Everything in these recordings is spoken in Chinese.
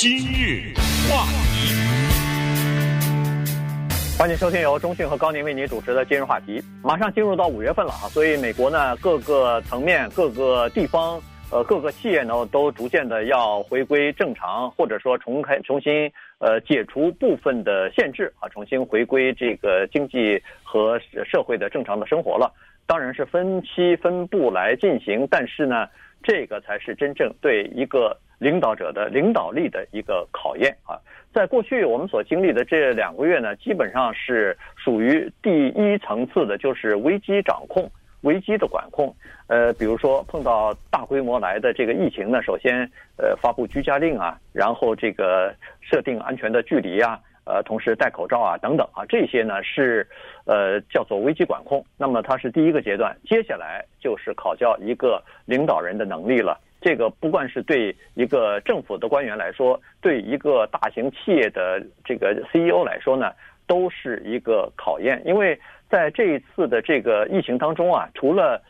今日话题，欢迎收听由中讯和高宁为您主持的今日话题。马上进入到五月份了啊，所以美国呢各个层面、各个地方、呃各个企业呢都逐渐的要回归正常，或者说重开、重新呃解除部分的限制啊，重新回归这个经济和社会的正常的生活了。当然是分期分步来进行，但是呢，这个才是真正对一个。领导者的领导力的一个考验啊，在过去我们所经历的这两个月呢，基本上是属于第一层次的，就是危机掌控、危机的管控。呃，比如说碰到大规模来的这个疫情呢，首先呃发布居家令啊，然后这个设定安全的距离啊，呃，同时戴口罩啊等等啊，这些呢是呃叫做危机管控。那么它是第一个阶段，接下来就是考教一个领导人的能力了。这个不管是对一个政府的官员来说，对一个大型企业的这个 CEO 来说呢，都是一个考验。因为在这一次的这个疫情当中啊，除了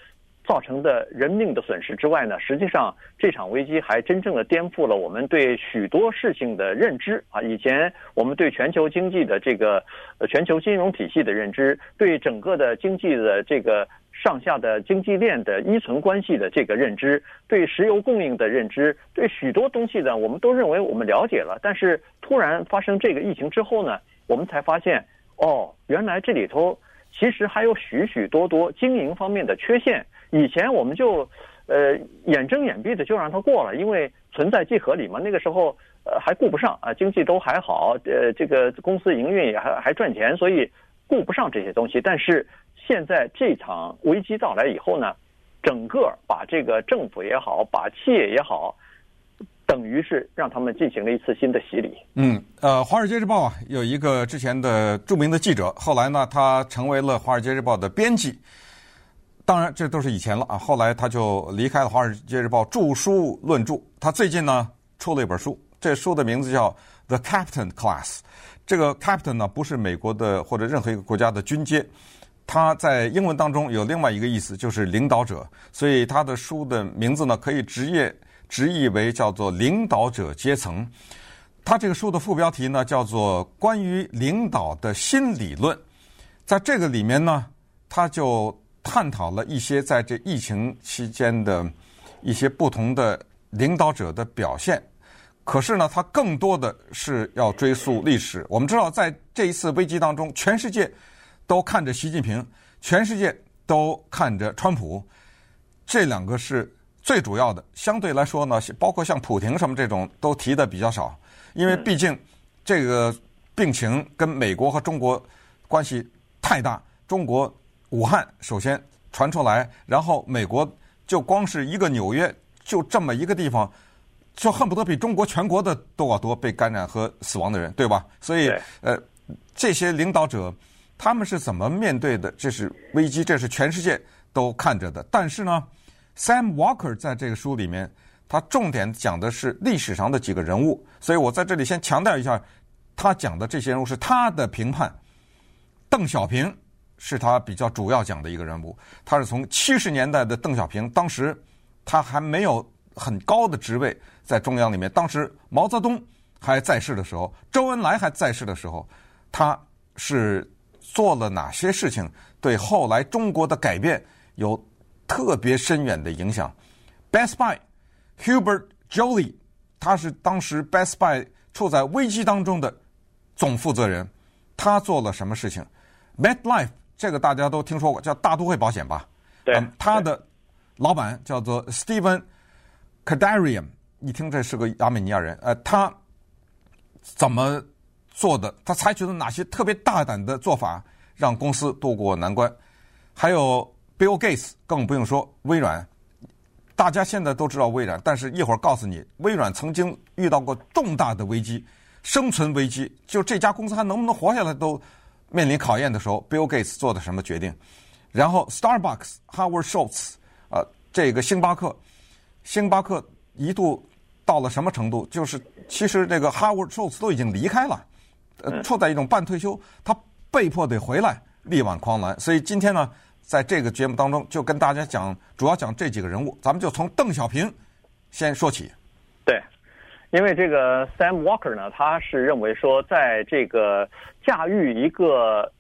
造成的人命的损失之外呢，实际上这场危机还真正的颠覆了我们对许多事情的认知啊。以前我们对全球经济的这个呃全球金融体系的认知，对整个的经济的这个。上下的经济链的依存关系的这个认知，对石油供应的认知，对许多东西呢，我们都认为我们了解了。但是突然发生这个疫情之后呢，我们才发现，哦，原来这里头其实还有许许多多经营方面的缺陷。以前我们就呃眼睁眼闭的就让它过了，因为存在即合理嘛。那个时候呃还顾不上啊，经济都还好，呃这个公司营运也还还赚钱，所以顾不上这些东西。但是现在这场危机到来以后呢，整个把这个政府也好，把企业也好，等于是让他们进行了一次新的洗礼。嗯，呃，《华尔街日报》啊，有一个之前的著名的记者，后来呢，他成为了《华尔街日报》的编辑。当然，这都是以前了啊。后来他就离开了《华尔街日报》，著书论著。他最近呢，出了一本书，这书的名字叫《The Captain Class》。这个 Captain 呢，不是美国的或者任何一个国家的军阶。他在英文当中有另外一个意思，就是领导者，所以他的书的名字呢，可以直译直译为叫做领导者阶层。他这个书的副标题呢，叫做关于领导的新理论。在这个里面呢，他就探讨了一些在这疫情期间的一些不同的领导者的表现。可是呢，他更多的是要追溯历史。我们知道，在这一次危机当中，全世界。都看着习近平，全世界都看着川普，这两个是最主要的。相对来说呢，包括像普婷什么这种都提的比较少，因为毕竟这个病情跟美国和中国关系太大。中国武汉首先传出来，然后美国就光是一个纽约，就这么一个地方，就恨不得比中国全国的都要多被感染和死亡的人，对吧？所以，呃，这些领导者。他们是怎么面对的？这是危机，这是全世界都看着的。但是呢，Sam Walker 在这个书里面，他重点讲的是历史上的几个人物。所以我在这里先强调一下，他讲的这些人物是他的评判。邓小平是他比较主要讲的一个人物。他是从七十年代的邓小平，当时他还没有很高的职位在中央里面。当时毛泽东还在世的时候，周恩来还在世的时候，他是。做了哪些事情对后来中国的改变有特别深远的影响？Best Buy Hubert Joly，他是当时 Best Buy 处在危机当中的总负责人，他做了什么事情？MetLife 这个大家都听说过，叫大都会保险吧？对，嗯，他的老板叫做 Stephen Kandarian，一听这是个亚美尼亚人，呃，他怎么？做的，他采取了哪些特别大胆的做法，让公司渡过难关？还有 Bill Gates，更不用说微软。大家现在都知道微软，但是一会儿告诉你，微软曾经遇到过重大的危机，生存危机，就这家公司还能不能活下来都面临考验的时候，Bill Gates 做的什么决定？然后 Starbucks Howard Schultz 啊，这个星巴克，星巴克一度到了什么程度？就是其实这个 Howard Schultz 都已经离开了。呃，处在一种半退休，他被迫得回来力挽狂澜。所以今天呢，在这个节目当中，就跟大家讲，主要讲这几个人物。咱们就从邓小平先说起。对，因为这个 Sam Walker 呢，他是认为说，在这个驾驭一个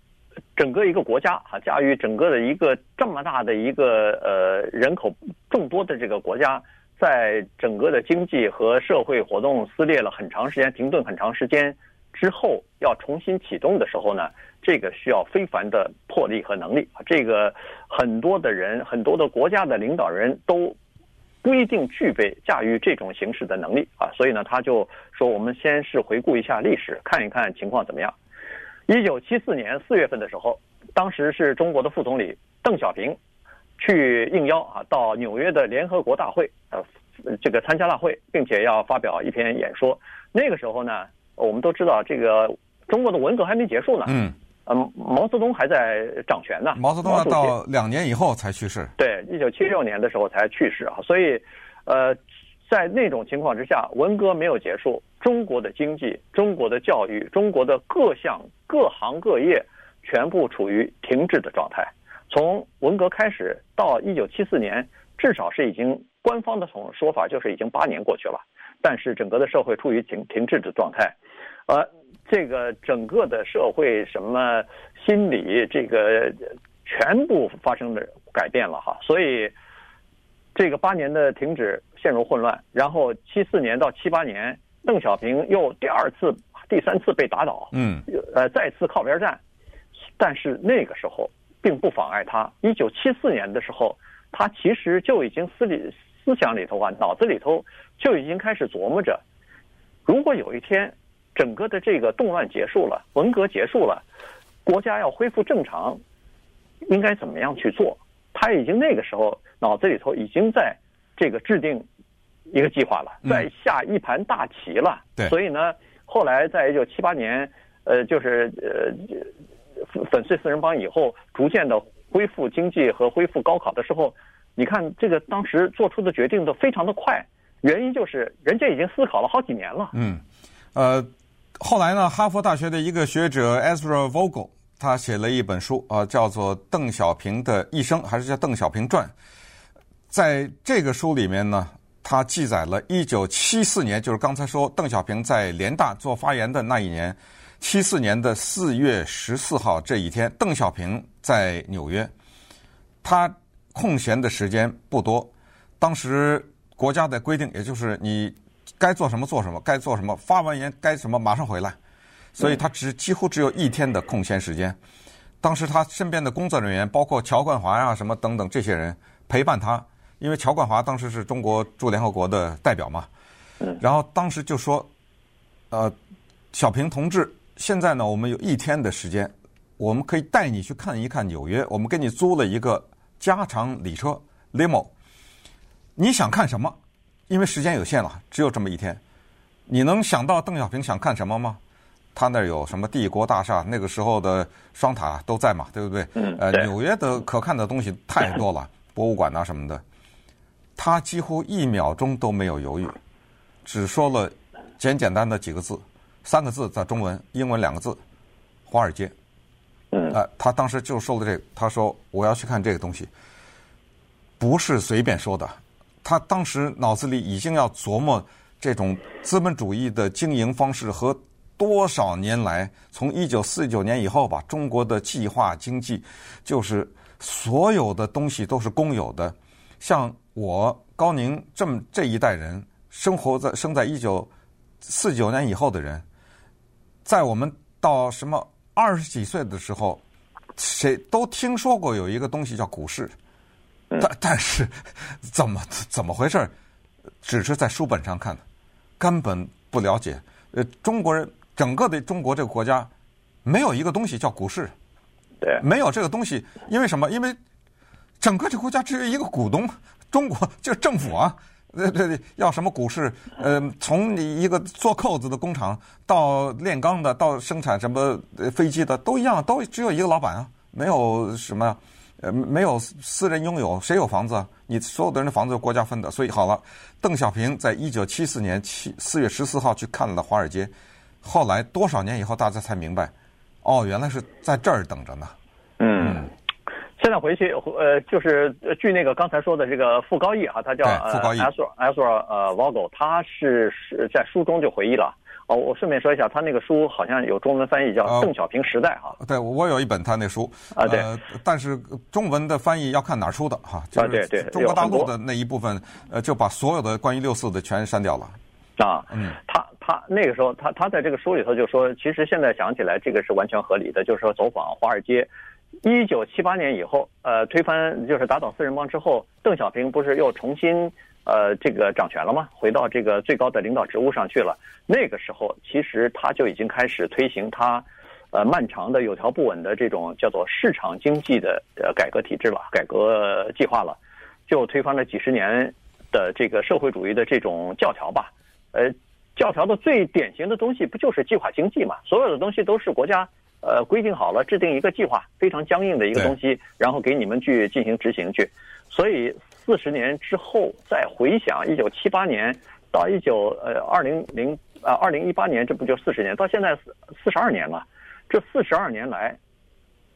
整个一个国家啊，驾驭整个的一个这么大的一个呃人口众多的这个国家，在整个的经济和社会活动撕裂了很长时间、停顿很长时间之后，要重新启动的时候呢，这个需要非凡的魄力和能力啊。这个很多的人、很多的国家的领导人都。不一定具备驾驭这种形式的能力啊，所以呢，他就说，我们先是回顾一下历史，看一看情况怎么样。一九七四年四月份的时候，当时是中国的副总理邓小平去应邀啊，到纽约的联合国大会呃，这个参加大会，并且要发表一篇演说。那个时候呢，我们都知道这个中国的文革还没结束呢。嗯。嗯，毛泽东还在掌权呢。毛泽东要到两年以后才去世。对，一九七六年的时候才去世啊。所以，呃，在那种情况之下，文革没有结束，中国的经济、中国的教育、中国的各项各行各业全部处于停滞的状态。从文革开始到一九七四年，至少是已经官方的从说法就是已经八年过去了，但是整个的社会处于停停滞的状态，呃。这个整个的社会什么心理，这个全部发生了改变了哈，所以这个八年的停止陷入混乱，然后七四年到七八年，邓小平又第二次、第三次被打倒，嗯，呃，再次靠边站，但是那个时候并不妨碍他。一九七四年的时候，他其实就已经思里思想里头啊，脑子里头就已经开始琢磨着，如果有一天。整个的这个动乱结束了，文革结束了，国家要恢复正常，应该怎么样去做？他已经那个时候脑子里头已经在这个制定一个计划了，在下一盘大棋了。对，所以呢，后来在一九七八年，呃，就是呃粉碎四人帮以后，逐渐的恢复经济和恢复高考的时候，你看这个当时做出的决定都非常的快，原因就是人家已经思考了好几年了。嗯，呃。后来呢，哈佛大学的一个学者 Ezra Vogel，他写了一本书啊，叫做《邓小平的一生》，还是叫《邓小平传》。在这个书里面呢，他记载了1974年，就是刚才说邓小平在联大做发言的那一年，74年的4月14号这一天，邓小平在纽约，他空闲的时间不多，当时国家的规定，也就是你。该做什么做什么，该做什么发完言该什么马上回来，所以他只几乎只有一天的空闲时间。当时他身边的工作人员，包括乔冠华呀什么等等这些人陪伴他，因为乔冠华当时是中国驻联合国的代表嘛。然后当时就说：“呃，小平同志，现在呢我们有一天的时间，我们可以带你去看一看纽约。我们给你租了一个加长礼车 limo，你想看什么？”因为时间有限了，只有这么一天，你能想到邓小平想看什么吗？他那儿有什么帝国大厦？那个时候的双塔都在嘛，对不对？嗯。呃，纽约的可看的东西太多了，博物馆啊什么的。他几乎一秒钟都没有犹豫，只说了简简单的几个字，三个字在中文，英文两个字，华尔街。嗯。呃，他当时就说了这个，他说我要去看这个东西，不是随便说的。他当时脑子里已经要琢磨这种资本主义的经营方式和多少年来，从一九四九年以后吧，中国的计划经济就是所有的东西都是公有的。像我高宁这么这一代人，生活在生在一九四九年以后的人，在我们到什么二十几岁的时候，谁都听说过有一个东西叫股市。但但是，怎么怎么回事？只是在书本上看的，根本不了解。呃，中国人整个的中国这个国家，没有一个东西叫股市，对，没有这个东西。因为什么？因为整个这国家只有一个股东，中国就是政府啊。呃，对对，要什么股市？呃，从你一个做扣子的工厂到炼钢的，到生产什么飞机的，都一样，都只有一个老板啊，没有什么。呃，没有私人拥有，谁有房子？你所有的人的房子是国家分的。所以好了，邓小平在一九七四年七四月十四号去看了华尔街，后来多少年以后，大家才明白，哦，原来是在这儿等着呢。嗯，现现在回去，呃，就是据那个刚才说的这个傅高义哈，他叫呃 Ezra Ezra 呃 Vogel，他是是在书中就回忆了。哦，我顺便说一下，他那个书好像有中文翻译，叫《邓小平时代》哈。对，我有一本他那书啊，对。但是中文的翻译要看哪儿出的哈。啊，对对。中国大陆的那一部分，呃，就把所有的关于六四的全删掉了。啊，嗯。他他那个时候，他他在这个书里头就说，其实现在想起来，这个是完全合理的，就是说走访华尔街。一九七八年以后，呃，推翻就是打倒四人帮之后，邓小平不是又重新。呃，这个掌权了吗？回到这个最高的领导职务上去了。那个时候，其实他就已经开始推行他，呃，漫长的有条不紊的这种叫做市场经济的呃改革体制了，改革计划了，就推翻了几十年的这个社会主义的这种教条吧。呃，教条的最典型的东西不就是计划经济嘛？所有的东西都是国家呃规定好了，制定一个计划，非常僵硬的一个东西，然后给你们去进行执行去。所以。四十年之后再回想一九七八年到一九呃二零零啊二零一八年，这不就四十年？到现在四四十二年了。这四十二年来，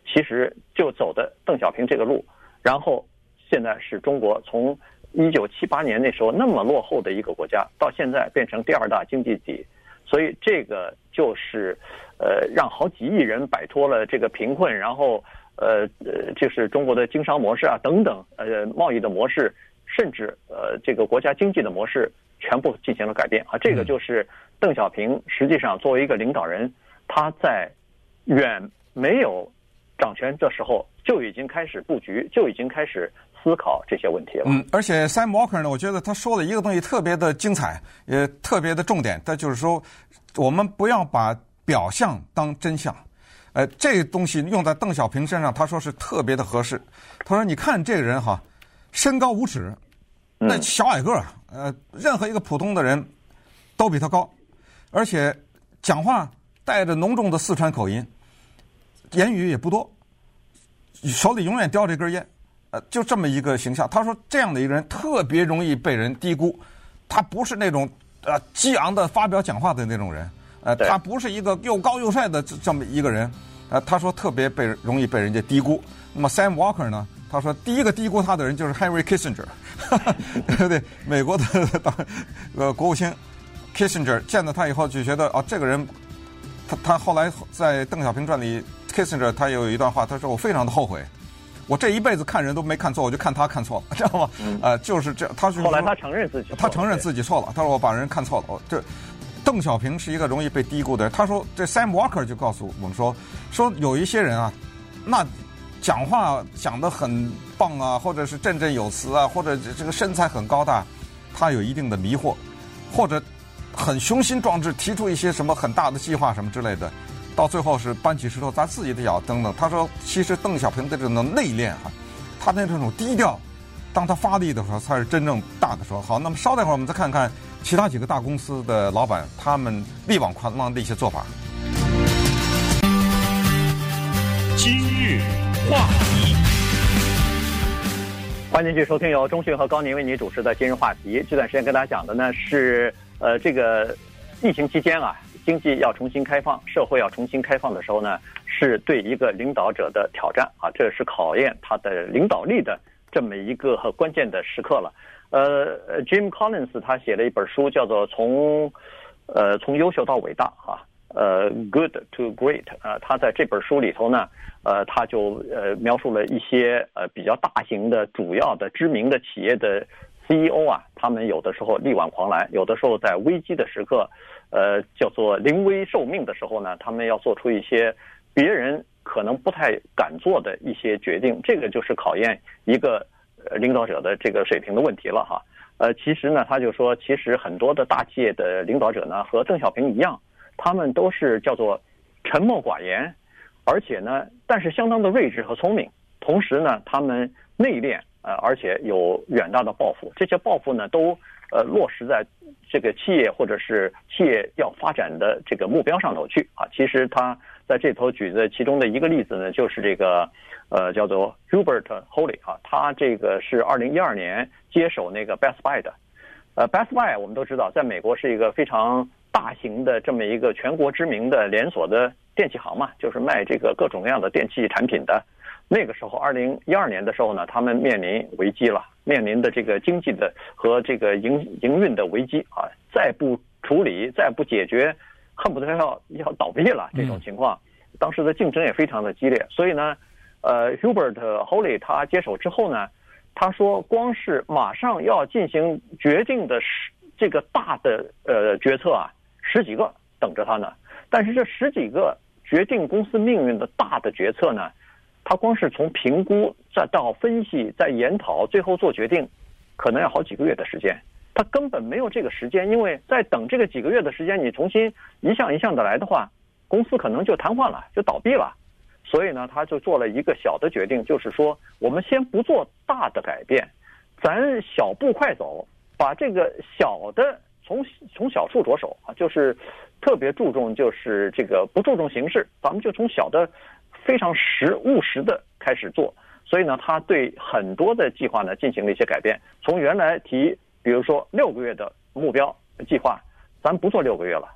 其实就走的邓小平这个路。然后现在是中国从一九七八年那时候那么落后的一个国家，到现在变成第二大经济体。所以这个就是呃让好几亿人摆脱了这个贫困，然后。呃呃，就是中国的经商模式啊，等等，呃，贸易的模式，甚至呃，这个国家经济的模式，全部进行了改变啊。这个就是邓小平实际上作为一个领导人，他在远没有掌权的时候就已经开始布局，就已经开始思考这些问题了。嗯，而且 Sam Walker 呢，我觉得他说的一个东西特别的精彩，也特别的重点，他就是说，我们不要把表象当真相。呃，这东西用在邓小平身上，他说是特别的合适。他说：“你看这个人哈，身高五尺，那小矮个儿，呃，任何一个普通的人都比他高，而且讲话带着浓重的四川口音，言语也不多，手里永远叼着一根烟，呃，就这么一个形象。他说这样的一个人特别容易被人低估，他不是那种呃激昂的发表讲话的那种人。”呃，他不是一个又高又帅的这这么一个人，呃，他说特别被容易被人家低估。那么 Sam Walker 呢？他说第一个低估他的人就是 Henry Kissinger，对不对？美国的当呃国务卿 Kissinger 见到他以后就觉得啊，这个人，他他后来在《邓小平传》里，Kissinger 他有一段话，他说我非常的后悔，我这一辈子看人都没看错，我就看他看错了，知道吗？呃，就是这，他是后来他承认自己，他承认自己错了，他说我把人看错了，我这。邓小平是一个容易被低估的人。他说：“这 Sam Walker 就告诉我们说，说有一些人啊，那讲话讲得很棒啊，或者是振振有词啊，或者这个身材很高大，他有一定的迷惑，或者很雄心壮志，提出一些什么很大的计划什么之类的，到最后是搬起石头砸自己的脚等等。他说，其实邓小平的这种内敛啊，他的这种低调，当他发力的时候才是真正大的时候。好，那么稍待会儿我们再看看。”其他几个大公司的老板，他们力挽狂澜的一些做法。今日话题，欢迎继续收听由中讯和高宁为您主持的今日话题。这段时间跟大家讲的呢是，呃，这个疫情期间啊，经济要重新开放，社会要重新开放的时候呢，是对一个领导者的挑战啊，这是考验他的领导力的这么一个关键的时刻了。呃，Jim Collins 他写了一本书，叫做《从呃从优秀到伟大》哈，呃，Good to Great 啊，他在这本书里头呢，呃，他就呃描述了一些呃比较大型的、主要的、知名的企业的 CEO 啊，他们有的时候力挽狂澜，有的时候在危机的时刻，呃，叫做临危受命的时候呢，他们要做出一些别人可能不太敢做的一些决定，这个就是考验一个。领导者的这个水平的问题了哈，呃，其实呢，他就说，其实很多的大企业的领导者呢，和邓小平一样，他们都是叫做沉默寡言，而且呢，但是相当的睿智和聪明，同时呢，他们内敛，呃，而且有远大的抱负，这些抱负呢，都呃落实在这个企业或者是企业要发展的这个目标上头去啊。其实他在这头举的其中的一个例子呢，就是这个。呃，叫做 Hubert Holy 啊，他这个是二零一二年接手那个 Best Buy 的。呃，Best Buy 我们都知道，在美国是一个非常大型的这么一个全国知名的连锁的电器行嘛，就是卖这个各种各样的电器产品的。那个时候，二零一二年的时候呢，他们面临危机了，面临的这个经济的和这个营营运的危机啊，再不处理，再不解决，恨不得要要倒闭了这种情况。当时的竞争也非常的激烈，所以呢，呃，Hubert Holey 他接手之后呢，他说光是马上要进行决定的十这个大的呃决策啊，十几个等着他呢。但是这十几个决定公司命运的大的决策呢，他光是从评估再到分析再研讨，最后做决定，可能要好几个月的时间。他根本没有这个时间，因为在等这个几个月的时间，你重新一项一项的来的话，公司可能就瘫痪了，就倒闭了。所以呢，他就做了一个小的决定，就是说我们先不做大的改变，咱小步快走，把这个小的从从小处着手啊，就是。特别注重就是这个不注重形式，咱们就从小的非常实务实的开始做。所以呢，他对很多的计划呢进行了一些改变。从原来提，比如说六个月的目标计划，咱不做六个月了，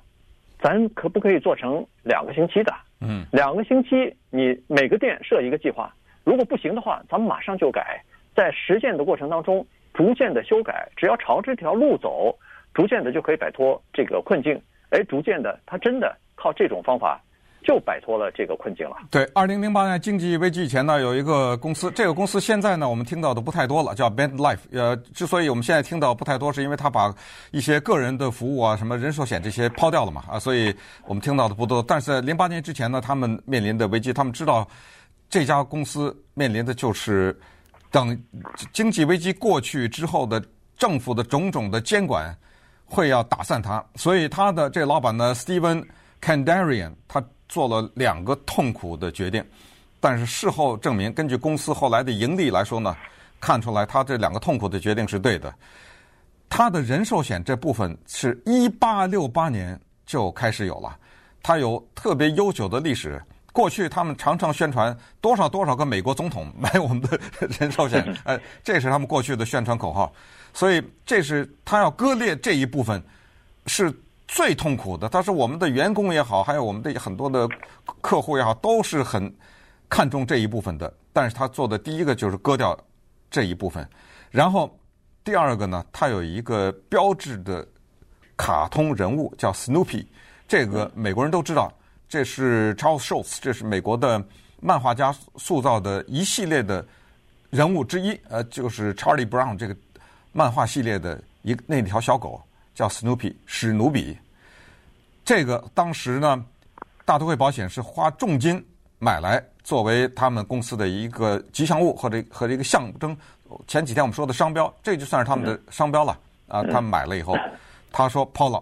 咱可不可以做成两个星期的？嗯，两个星期你每个店设一个计划，如果不行的话，咱们马上就改。在实践的过程当中，逐渐的修改，只要朝这条路走，逐渐的就可以摆脱这个困境。哎，逐渐的，他真的靠这种方法就摆脱了这个困境了。对，二零零八年经济危机以前呢，有一个公司，这个公司现在呢，我们听到的不太多了，叫 Band Life。呃，之所以我们现在听到不太多，是因为他把一些个人的服务啊，什么人寿险这些抛掉了嘛，啊，所以我们听到的不多。但是在零八年之前呢，他们面临的危机，他们知道这家公司面临的就是等经济危机过去之后的政府的种种的监管。会要打散他，所以他的这老板呢，Steven Kandarian，他做了两个痛苦的决定，但是事后证明，根据公司后来的盈利来说呢，看出来他这两个痛苦的决定是对的。他的人寿险这部分是一八六八年就开始有了，他有特别悠久的历史。过去他们常常宣传多少多少个美国总统买我们的人寿险，呃，这是他们过去的宣传口号。所以，这是他要割裂这一部分，是 最痛苦的。他说，我们的员工也好，还有我们的很多的客户也好，都是很看重这一部分的。但是他做的第一个就是割掉这一部分，然后第二个呢，他有一个标志的卡通人物叫 Snoopy，这个美国人都知道，这是 Charles Schulz，这是美国的漫画家塑造的一系列的人物之一，呃，就是 Charlie Brown 这个。漫画系列的一那条小狗叫 Snoopy 史努比，这个当时呢，大都会保险是花重金买来作为他们公司的一个吉祥物或者和一个象征。前几天我们说的商标，这就算是他们的商标了啊！他们买了以后，他说抛了，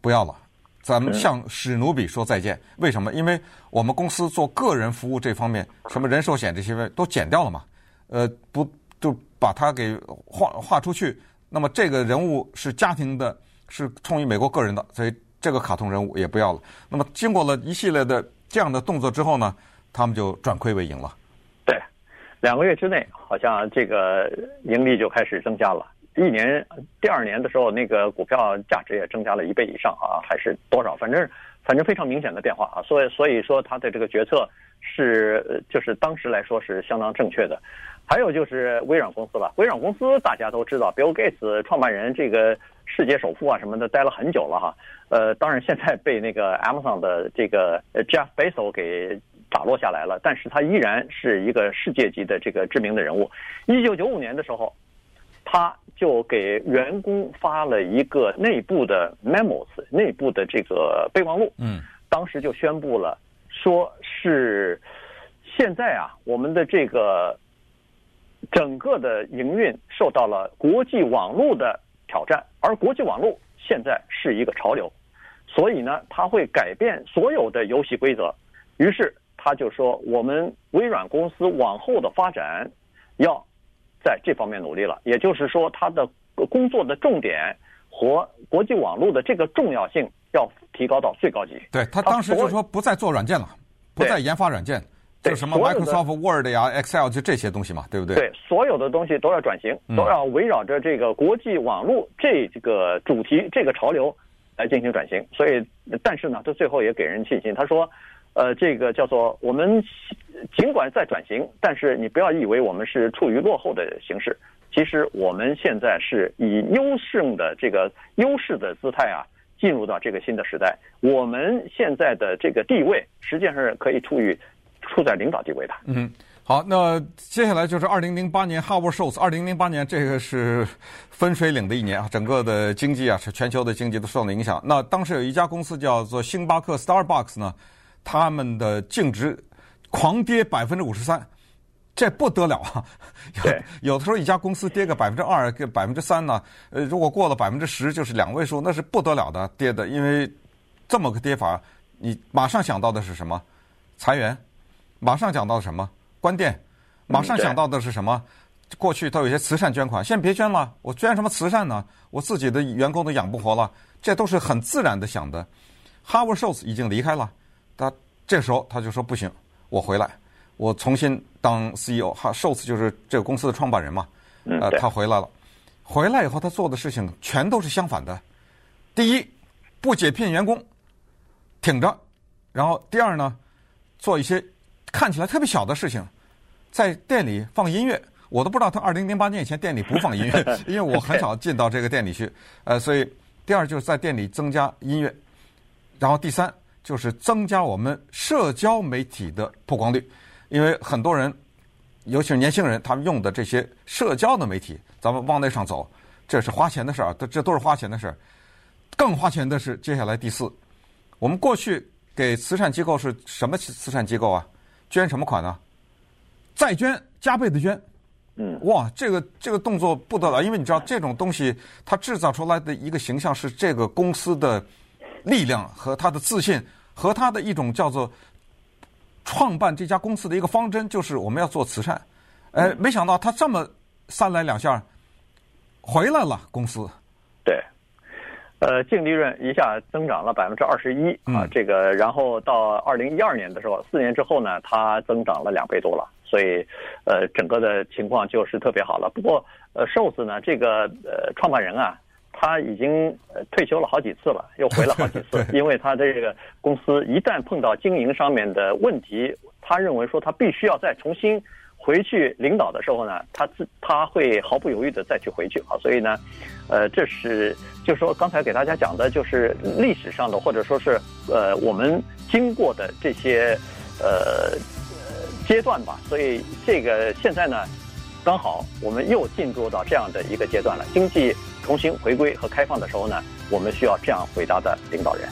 不要了，咱们向史努比说再见。为什么？因为我们公司做个人服务这方面，什么人寿险这些都减掉了嘛，呃，不就。把它给画画出去，那么这个人物是家庭的，是冲于美国个人的，所以这个卡通人物也不要了。那么经过了一系列的这样的动作之后呢，他们就转亏为盈了。对，两个月之内，好像这个盈利就开始增加了。一年，第二年的时候，那个股票价值也增加了一倍以上啊，还是多少？反正反正非常明显的变化啊。所以所以说他的这个决策是，就是当时来说是相当正确的。还有就是微软公司了，微软公司大家都知道，Bill Gates 创办人这个世界首富啊什么的待了很久了哈，呃，当然现在被那个 Amazon 的这个 Jeff Bezos 给打落下来了，但是他依然是一个世界级的这个知名的人物。一九九五年的时候，他就给员工发了一个内部的 memos，内部的这个备忘录，嗯，当时就宣布了，说是现在啊，我们的这个。整个的营运受到了国际网络的挑战，而国际网络现在是一个潮流，所以呢，它会改变所有的游戏规则。于是他就说，我们微软公司往后的发展要在这方面努力了。也就是说，他的工作的重点和国际网络的这个重要性要提高到最高级。对，他当时就说不再做软件了，不再研发软件。就什么 Microsoft Word 呀、Excel 就这些东西嘛，对不对？对，所有的东西都要转型，都要围绕着这个国际网络这个主题、这个潮流来进行转型。所以，但是呢，他最后也给人信心，他说：“呃，这个叫做我们尽管在转型，但是你不要以为我们是处于落后的形势。其实我们现在是以优胜的这个优势的姿态啊，进入到这个新的时代。我们现在的这个地位，实际上是可以处于处在领导地位的。嗯，好，那接下来就是二零零八年 Howard Schultz。二零零八年这个是分水岭的一年啊，整个的经济啊，是全球的经济都受到影响。那当时有一家公司叫做星巴克 （Starbucks） 呢，他们的净值狂跌百分之五十三。这不得了啊！有有的时候一家公司跌个百分之二、个百分之三呢，呃，如果过了百分之十，就是两位数，那是不得了的跌的。因为这么个跌法，你马上想到的是什么？裁员，马上讲到什么？关店，马上想到的是什么？过去他有一些慈善捐款，现在别捐了，我捐什么慈善呢？我自己的员工都养不活了，这都是很自然的想的。Howard Schultz 已经离开了，他这时候他就说不行，我回来。我重新当 CEO，哈，Schultz 就是这个公司的创办人嘛，呃，他回来了，回来以后他做的事情全都是相反的。第一，不解聘员工，挺着；然后第二呢，做一些看起来特别小的事情，在店里放音乐。我都不知道他二零零八年以前店里不放音乐，因为我很少进到这个店里去。呃，所以第二就是在店里增加音乐，然后第三就是增加我们社交媒体的曝光率。因为很多人，尤其是年轻人，他们用的这些社交的媒体，咱们往那上走，这是花钱的事儿，这这都是花钱的事儿。更花钱的是接下来第四，我们过去给慈善机构是什么慈善机构啊？捐什么款呢？再捐加倍的捐。嗯，哇，这个这个动作不得了，因为你知道这种东西它制造出来的一个形象是这个公司的力量和它的自信和它的一种叫做。创办这家公司的一个方针就是我们要做慈善，哎，没想到他这么三来两下回来了公司。对，呃，净利润一下增长了百分之二十一啊，这个，然后到二零一二年的时候，四年之后呢，它增长了两倍多了，所以呃，整个的情况就是特别好了。不过呃，Schultz 呢，这个呃创办人啊。他已经呃退休了好几次了，又回了好几次，因为他这个公司一旦碰到经营上面的问题，他认为说他必须要再重新回去领导的时候呢，他自他会毫不犹豫的再去回去啊，所以呢，呃，这是就是说刚才给大家讲的就是历史上的或者说是呃我们经过的这些呃阶段吧，所以这个现在呢，刚好我们又进入到这样的一个阶段了，经济。重新回归和开放的时候呢，我们需要这样回答的领导人。